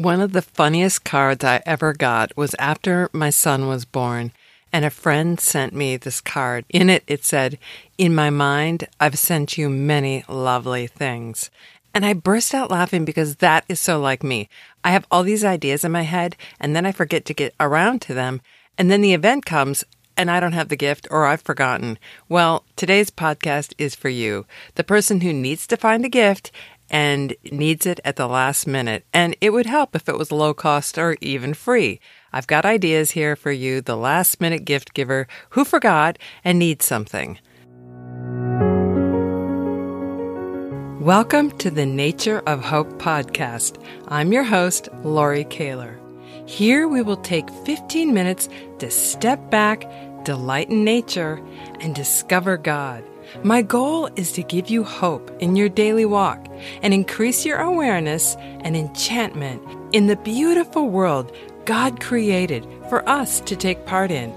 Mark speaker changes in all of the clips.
Speaker 1: One of the funniest cards I ever got was after my son was born, and a friend sent me this card. In it, it said, In my mind, I've sent you many lovely things. And I burst out laughing because that is so like me. I have all these ideas in my head, and then I forget to get around to them. And then the event comes, and I don't have the gift or I've forgotten. Well, today's podcast is for you, the person who needs to find a gift and needs it at the last minute. And it would help if it was low cost or even free. I've got ideas here for you, the last minute gift giver who forgot and needs something. Welcome to the Nature of Hope podcast. I'm your host, Laurie Kehler. Here we will take 15 minutes to step back, delight in nature, and discover God. My goal is to give you hope in your daily walk and increase your awareness and enchantment in the beautiful world God created for us to take part in.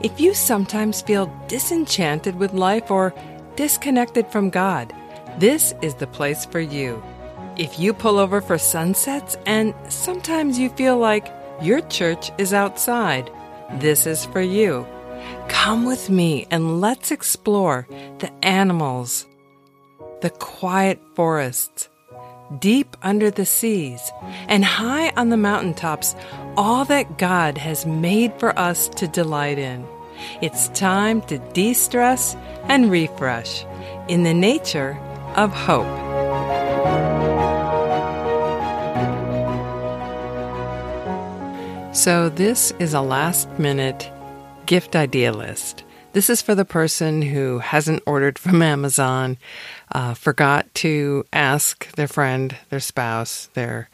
Speaker 1: If you sometimes feel disenchanted with life or disconnected from God, this is the place for you. If you pull over for sunsets and sometimes you feel like your church is outside, this is for you. Come with me and let's explore the animals, the quiet forests, deep under the seas, and high on the mountaintops, all that God has made for us to delight in. It's time to de stress and refresh in the nature of hope. So, this is a last minute gift idea list. This is for the person who hasn't ordered from Amazon, uh, forgot to ask their friend, their spouse, their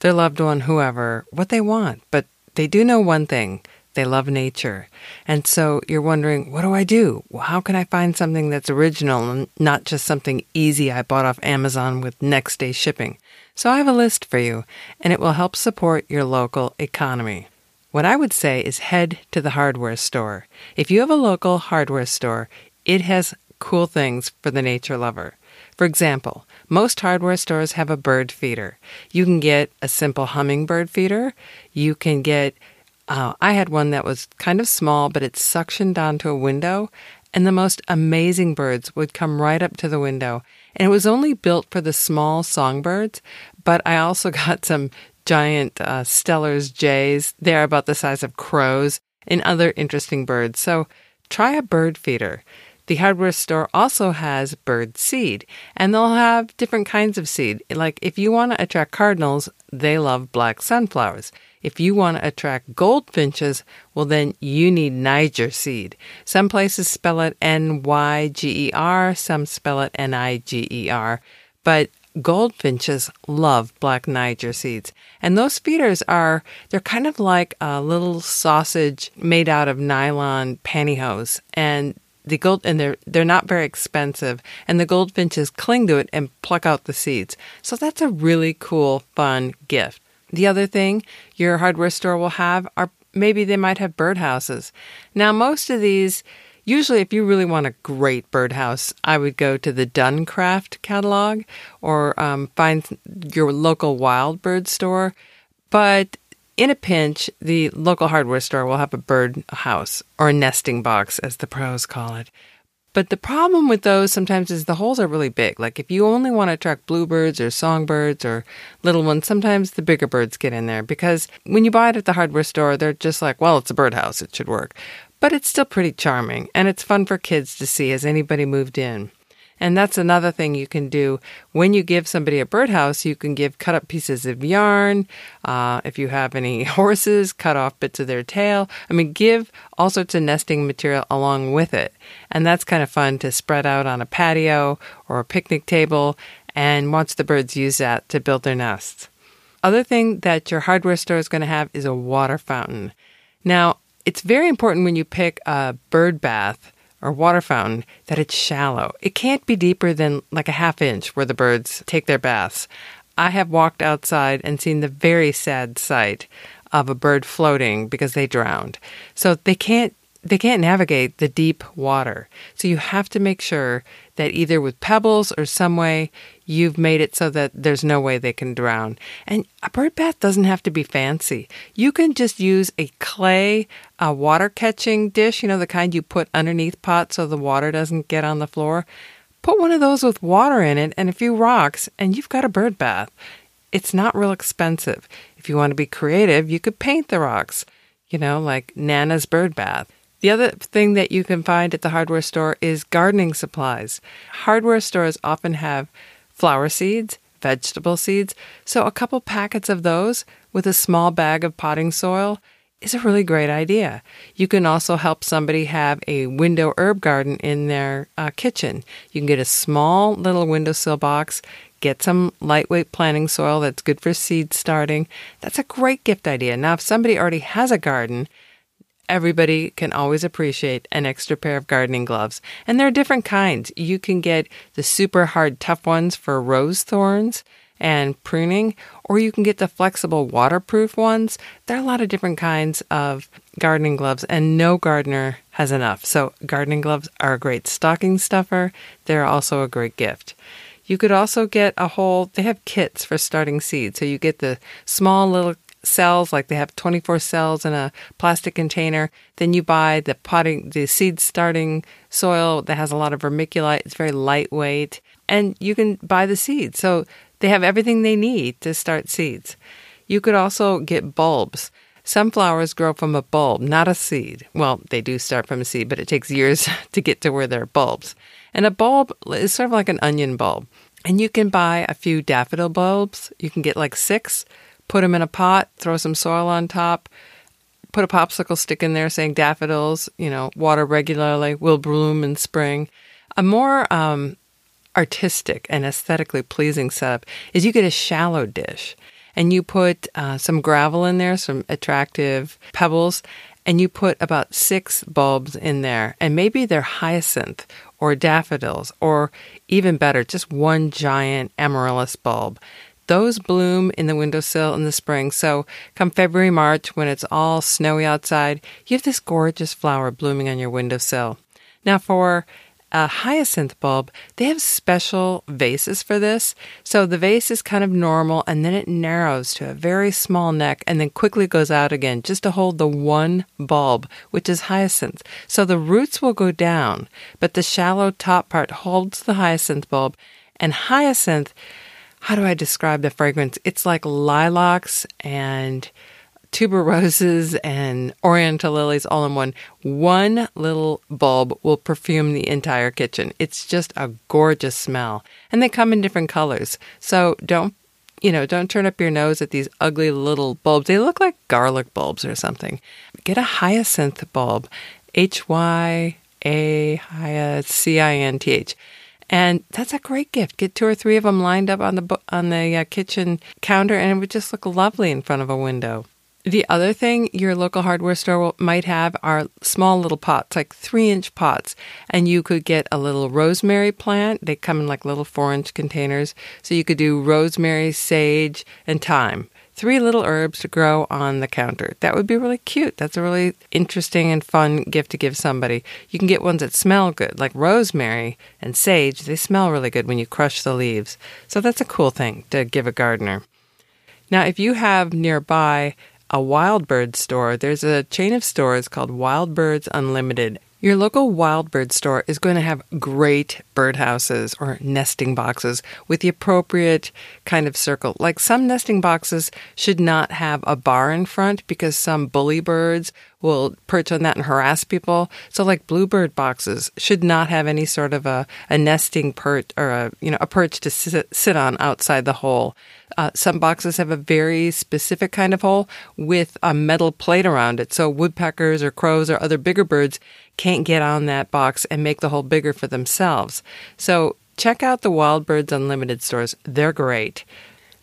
Speaker 1: their loved one, whoever, what they want. But they do know one thing: they love nature. And so you're wondering, what do I do? How can I find something that's original and not just something easy I bought off Amazon with next day shipping? So I have a list for you, and it will help support your local economy. What I would say is head to the hardware store. If you have a local hardware store, it has cool things for the nature lover. For example, most hardware stores have a bird feeder. You can get a simple hummingbird feeder. You can get, uh, I had one that was kind of small, but it suctioned onto a window, and the most amazing birds would come right up to the window. And it was only built for the small songbirds, but I also got some giant uh, Steller's jays. They're about the size of crows and other interesting birds. So try a bird feeder. The hardware store also has bird seed, and they'll have different kinds of seed. Like if you want to attract cardinals, they love black sunflowers. If you want to attract goldfinches, well, then you need Niger seed. Some places spell it N Y G E R, some spell it N I G E R. But goldfinches love black Niger seeds. And those feeders are, they're kind of like a little sausage made out of nylon pantyhose. And the gold and they're they're not very expensive and the goldfinches cling to it and pluck out the seeds. So that's a really cool fun gift. The other thing your hardware store will have are maybe they might have birdhouses. Now most of these Usually, if you really want a great birdhouse, I would go to the Duncraft catalog or um, find your local wild bird store. But in a pinch, the local hardware store will have a bird house or a nesting box, as the pros call it. But the problem with those sometimes is the holes are really big. Like if you only want to attract bluebirds or songbirds or little ones, sometimes the bigger birds get in there because when you buy it at the hardware store, they're just like, well, it's a birdhouse, it should work but it's still pretty charming and it's fun for kids to see as anybody moved in. And that's another thing you can do when you give somebody a birdhouse. You can give cut up pieces of yarn. Uh, if you have any horses, cut off bits of their tail. I mean, give all sorts of nesting material along with it. And that's kind of fun to spread out on a patio or a picnic table and watch the birds use that to build their nests. Other thing that your hardware store is going to have is a water fountain. Now, it's very important when you pick a bird bath or water fountain that it's shallow. It can't be deeper than like a half inch where the birds take their baths. I have walked outside and seen the very sad sight of a bird floating because they drowned. So they can't they can't navigate the deep water. So you have to make sure that either with pebbles or some way you've made it so that there's no way they can drown. And a bird bath doesn't have to be fancy. You can just use a clay a water catching dish, you know, the kind you put underneath pots so the water doesn't get on the floor. Put one of those with water in it and a few rocks, and you've got a bird bath. It's not real expensive. If you want to be creative, you could paint the rocks, you know, like Nana's bird bath. The other thing that you can find at the hardware store is gardening supplies. Hardware stores often have flower seeds, vegetable seeds, so a couple packets of those with a small bag of potting soil is a really great idea. You can also help somebody have a window herb garden in their uh, kitchen. You can get a small little windowsill box, get some lightweight planting soil that's good for seed starting. That's a great gift idea. Now, if somebody already has a garden, everybody can always appreciate an extra pair of gardening gloves. And there are different kinds. You can get the super hard, tough ones for rose thorns and pruning, or you can get the flexible, waterproof ones. There are a lot of different kinds of gardening gloves, and no gardener has enough. So, gardening gloves are a great stocking stuffer. They're also a great gift. You could also get a whole, they have kits for starting seeds. So, you get the small little cells, like they have 24 cells in a plastic container. Then you buy the potting, the seed starting soil that has a lot of vermiculite. It's very lightweight, and you can buy the seeds. So they have everything they need to start seeds. You could also get bulbs. Some flowers grow from a bulb, not a seed. Well, they do start from a seed, but it takes years to get to where they're bulbs. And a bulb is sort of like an onion bulb. And you can buy a few daffodil bulbs. You can get like six put them in a pot, throw some soil on top, put a popsicle stick in there saying daffodils, you know, water regularly, will bloom in spring. A more um, artistic and aesthetically pleasing setup is you get a shallow dish and you put uh, some gravel in there, some attractive pebbles, and you put about six bulbs in there. And maybe they're hyacinth or daffodils, or even better, just one giant amaryllis bulb. Those bloom in the windowsill in the spring. So, come February, March, when it's all snowy outside, you have this gorgeous flower blooming on your windowsill. Now, for a hyacinth bulb, they have special vases for this. So the vase is kind of normal and then it narrows to a very small neck and then quickly goes out again just to hold the one bulb, which is hyacinth. So the roots will go down, but the shallow top part holds the hyacinth bulb. And hyacinth how do I describe the fragrance? It's like lilacs and tuberoses and oriental lilies all in one. One little bulb will perfume the entire kitchen. It's just a gorgeous smell. And they come in different colors. So don't you know, don't turn up your nose at these ugly little bulbs. They look like garlic bulbs or something. Get a hyacinth bulb. H Y A C I N T H. And that's a great gift. Get two or three of them lined up on the on the uh, kitchen counter, and it would just look lovely in front of a window. The other thing your local hardware store might have are small little pots, like three inch pots. And you could get a little rosemary plant. They come in like little four inch containers. So you could do rosemary, sage, and thyme three little herbs to grow on the counter. That would be really cute. That's a really interesting and fun gift to give somebody. You can get ones that smell good, like rosemary and sage. They smell really good when you crush the leaves. So that's a cool thing to give a gardener. Now, if you have nearby a wild bird store, there's a chain of stores called Wild Birds Unlimited. Your local wild bird store is going to have great birdhouses or nesting boxes with the appropriate kind of circle. Like some nesting boxes should not have a bar in front because some bully birds will perch on that and harass people. So like bluebird boxes should not have any sort of a, a nesting perch or a you know a perch to sit, sit on outside the hole. Uh, some boxes have a very specific kind of hole with a metal plate around it. So woodpeckers or crows or other bigger birds can't get on that box and make the hole bigger for themselves. So check out the Wild Birds Unlimited stores. They're great.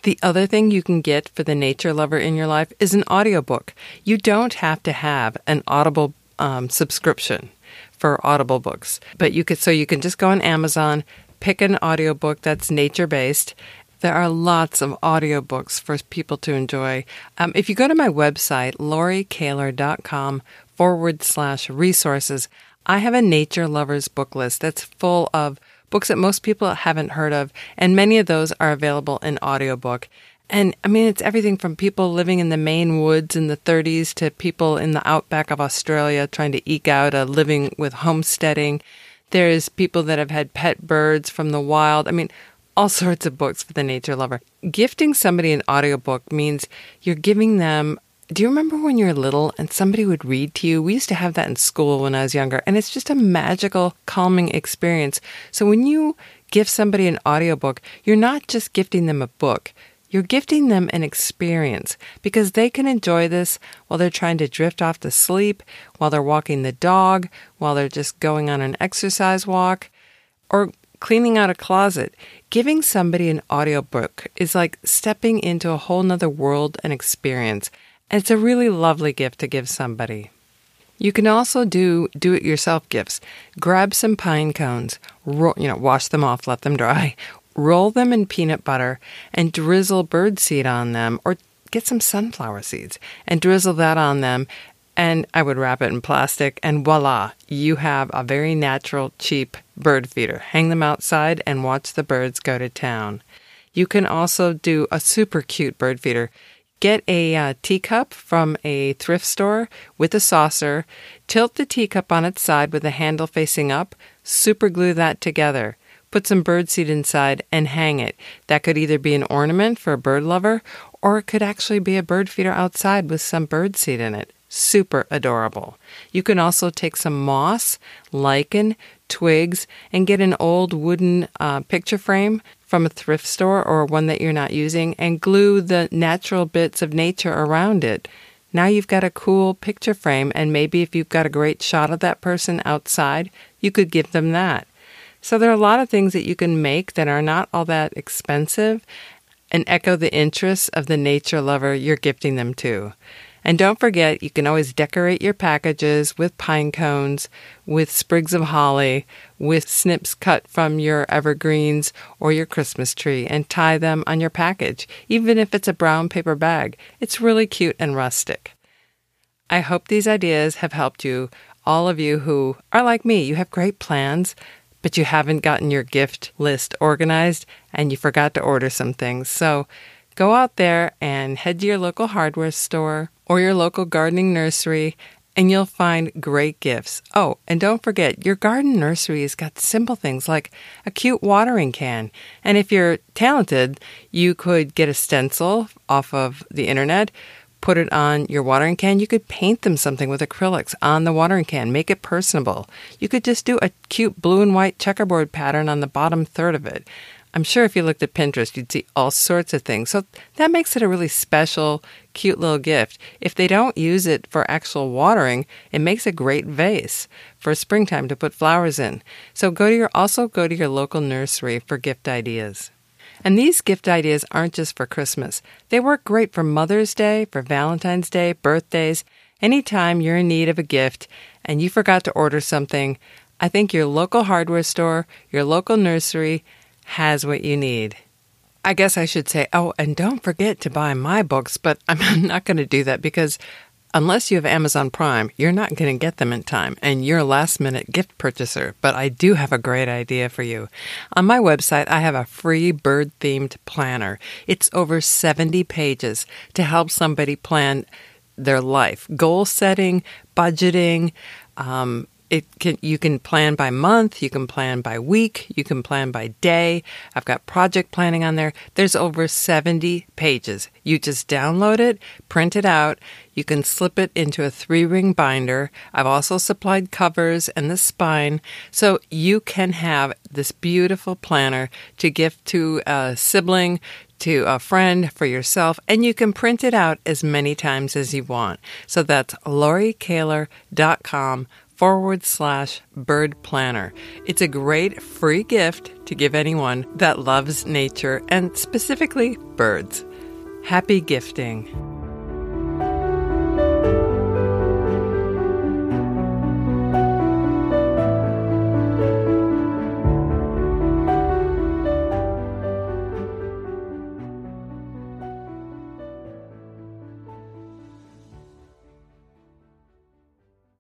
Speaker 1: The other thing you can get for the nature lover in your life is an audiobook. You don't have to have an Audible um, subscription for Audible books, but you could so you can just go on Amazon, pick an audiobook that's nature based, there are lots of audiobooks for people to enjoy. Um, if you go to my website, lauriekehler.com forward slash resources, I have a nature lovers book list that's full of books that most people haven't heard of, and many of those are available in audiobook. And I mean, it's everything from people living in the Maine woods in the 30s to people in the outback of Australia trying to eke out a living with homesteading. There's people that have had pet birds from the wild. I mean, all sorts of books for the nature lover. Gifting somebody an audiobook means you're giving them. Do you remember when you were little and somebody would read to you? We used to have that in school when I was younger, and it's just a magical, calming experience. So when you gift somebody an audiobook, you're not just gifting them a book. You're gifting them an experience because they can enjoy this while they're trying to drift off to sleep, while they're walking the dog, while they're just going on an exercise walk, or cleaning out a closet. Giving somebody an audiobook is like stepping into a whole nother world and experience. It's a really lovely gift to give somebody. You can also do do it yourself gifts. Grab some pine cones, you know, wash them off, let them dry, roll them in peanut butter, and drizzle birdseed on them, or get some sunflower seeds and drizzle that on them. And I would wrap it in plastic, and voila, you have a very natural, cheap bird feeder. Hang them outside and watch the birds go to town. You can also do a super cute bird feeder. Get a uh, teacup from a thrift store with a saucer, tilt the teacup on its side with the handle facing up, super glue that together put some birdseed inside, and hang it. That could either be an ornament for a bird lover, or it could actually be a bird feeder outside with some birdseed in it. Super adorable. You can also take some moss, lichen, twigs, and get an old wooden uh, picture frame from a thrift store or one that you're not using and glue the natural bits of nature around it. Now you've got a cool picture frame, and maybe if you've got a great shot of that person outside, you could give them that. So there are a lot of things that you can make that are not all that expensive and echo the interests of the nature lover you're gifting them to. And don't forget, you can always decorate your packages with pine cones, with sprigs of holly, with snips cut from your evergreens or your Christmas tree, and tie them on your package, even if it's a brown paper bag. It's really cute and rustic. I hope these ideas have helped you, all of you who are like me. You have great plans, but you haven't gotten your gift list organized and you forgot to order some things. So go out there and head to your local hardware store or your local gardening nursery and you'll find great gifts. Oh, and don't forget, your garden nursery has got simple things like a cute watering can. And if you're talented, you could get a stencil off of the internet put it on your watering can. You could paint them something with acrylics on the watering can, make it personable. You could just do a cute blue and white checkerboard pattern on the bottom third of it. I'm sure if you looked at Pinterest, you'd see all sorts of things. So that makes it a really special, cute little gift. If they don't use it for actual watering, it makes a great vase for springtime to put flowers in. So go to your also go to your local nursery for gift ideas. And these gift ideas aren't just for Christmas. They work great for Mother's Day, for Valentine's Day, birthdays, anytime you're in need of a gift and you forgot to order something. I think your local hardware store, your local nursery has what you need. I guess I should say, oh, and don't forget to buy my books, but I'm not going to do that because Unless you have Amazon Prime, you're not going to get them in time, and you're a last minute gift purchaser. But I do have a great idea for you. On my website, I have a free bird themed planner. It's over 70 pages to help somebody plan their life, goal setting, budgeting, um, it can you can plan by month, you can plan by week, you can plan by day. I've got project planning on there. There's over 70 pages. You just download it, print it out. You can slip it into a three-ring binder. I've also supplied covers and the spine so you can have this beautiful planner to gift to a sibling, to a friend, for yourself, and you can print it out as many times as you want. So that's lauriekehler.com forward slash bird planner. It's a great free gift to give anyone that loves nature and specifically birds. Happy gifting.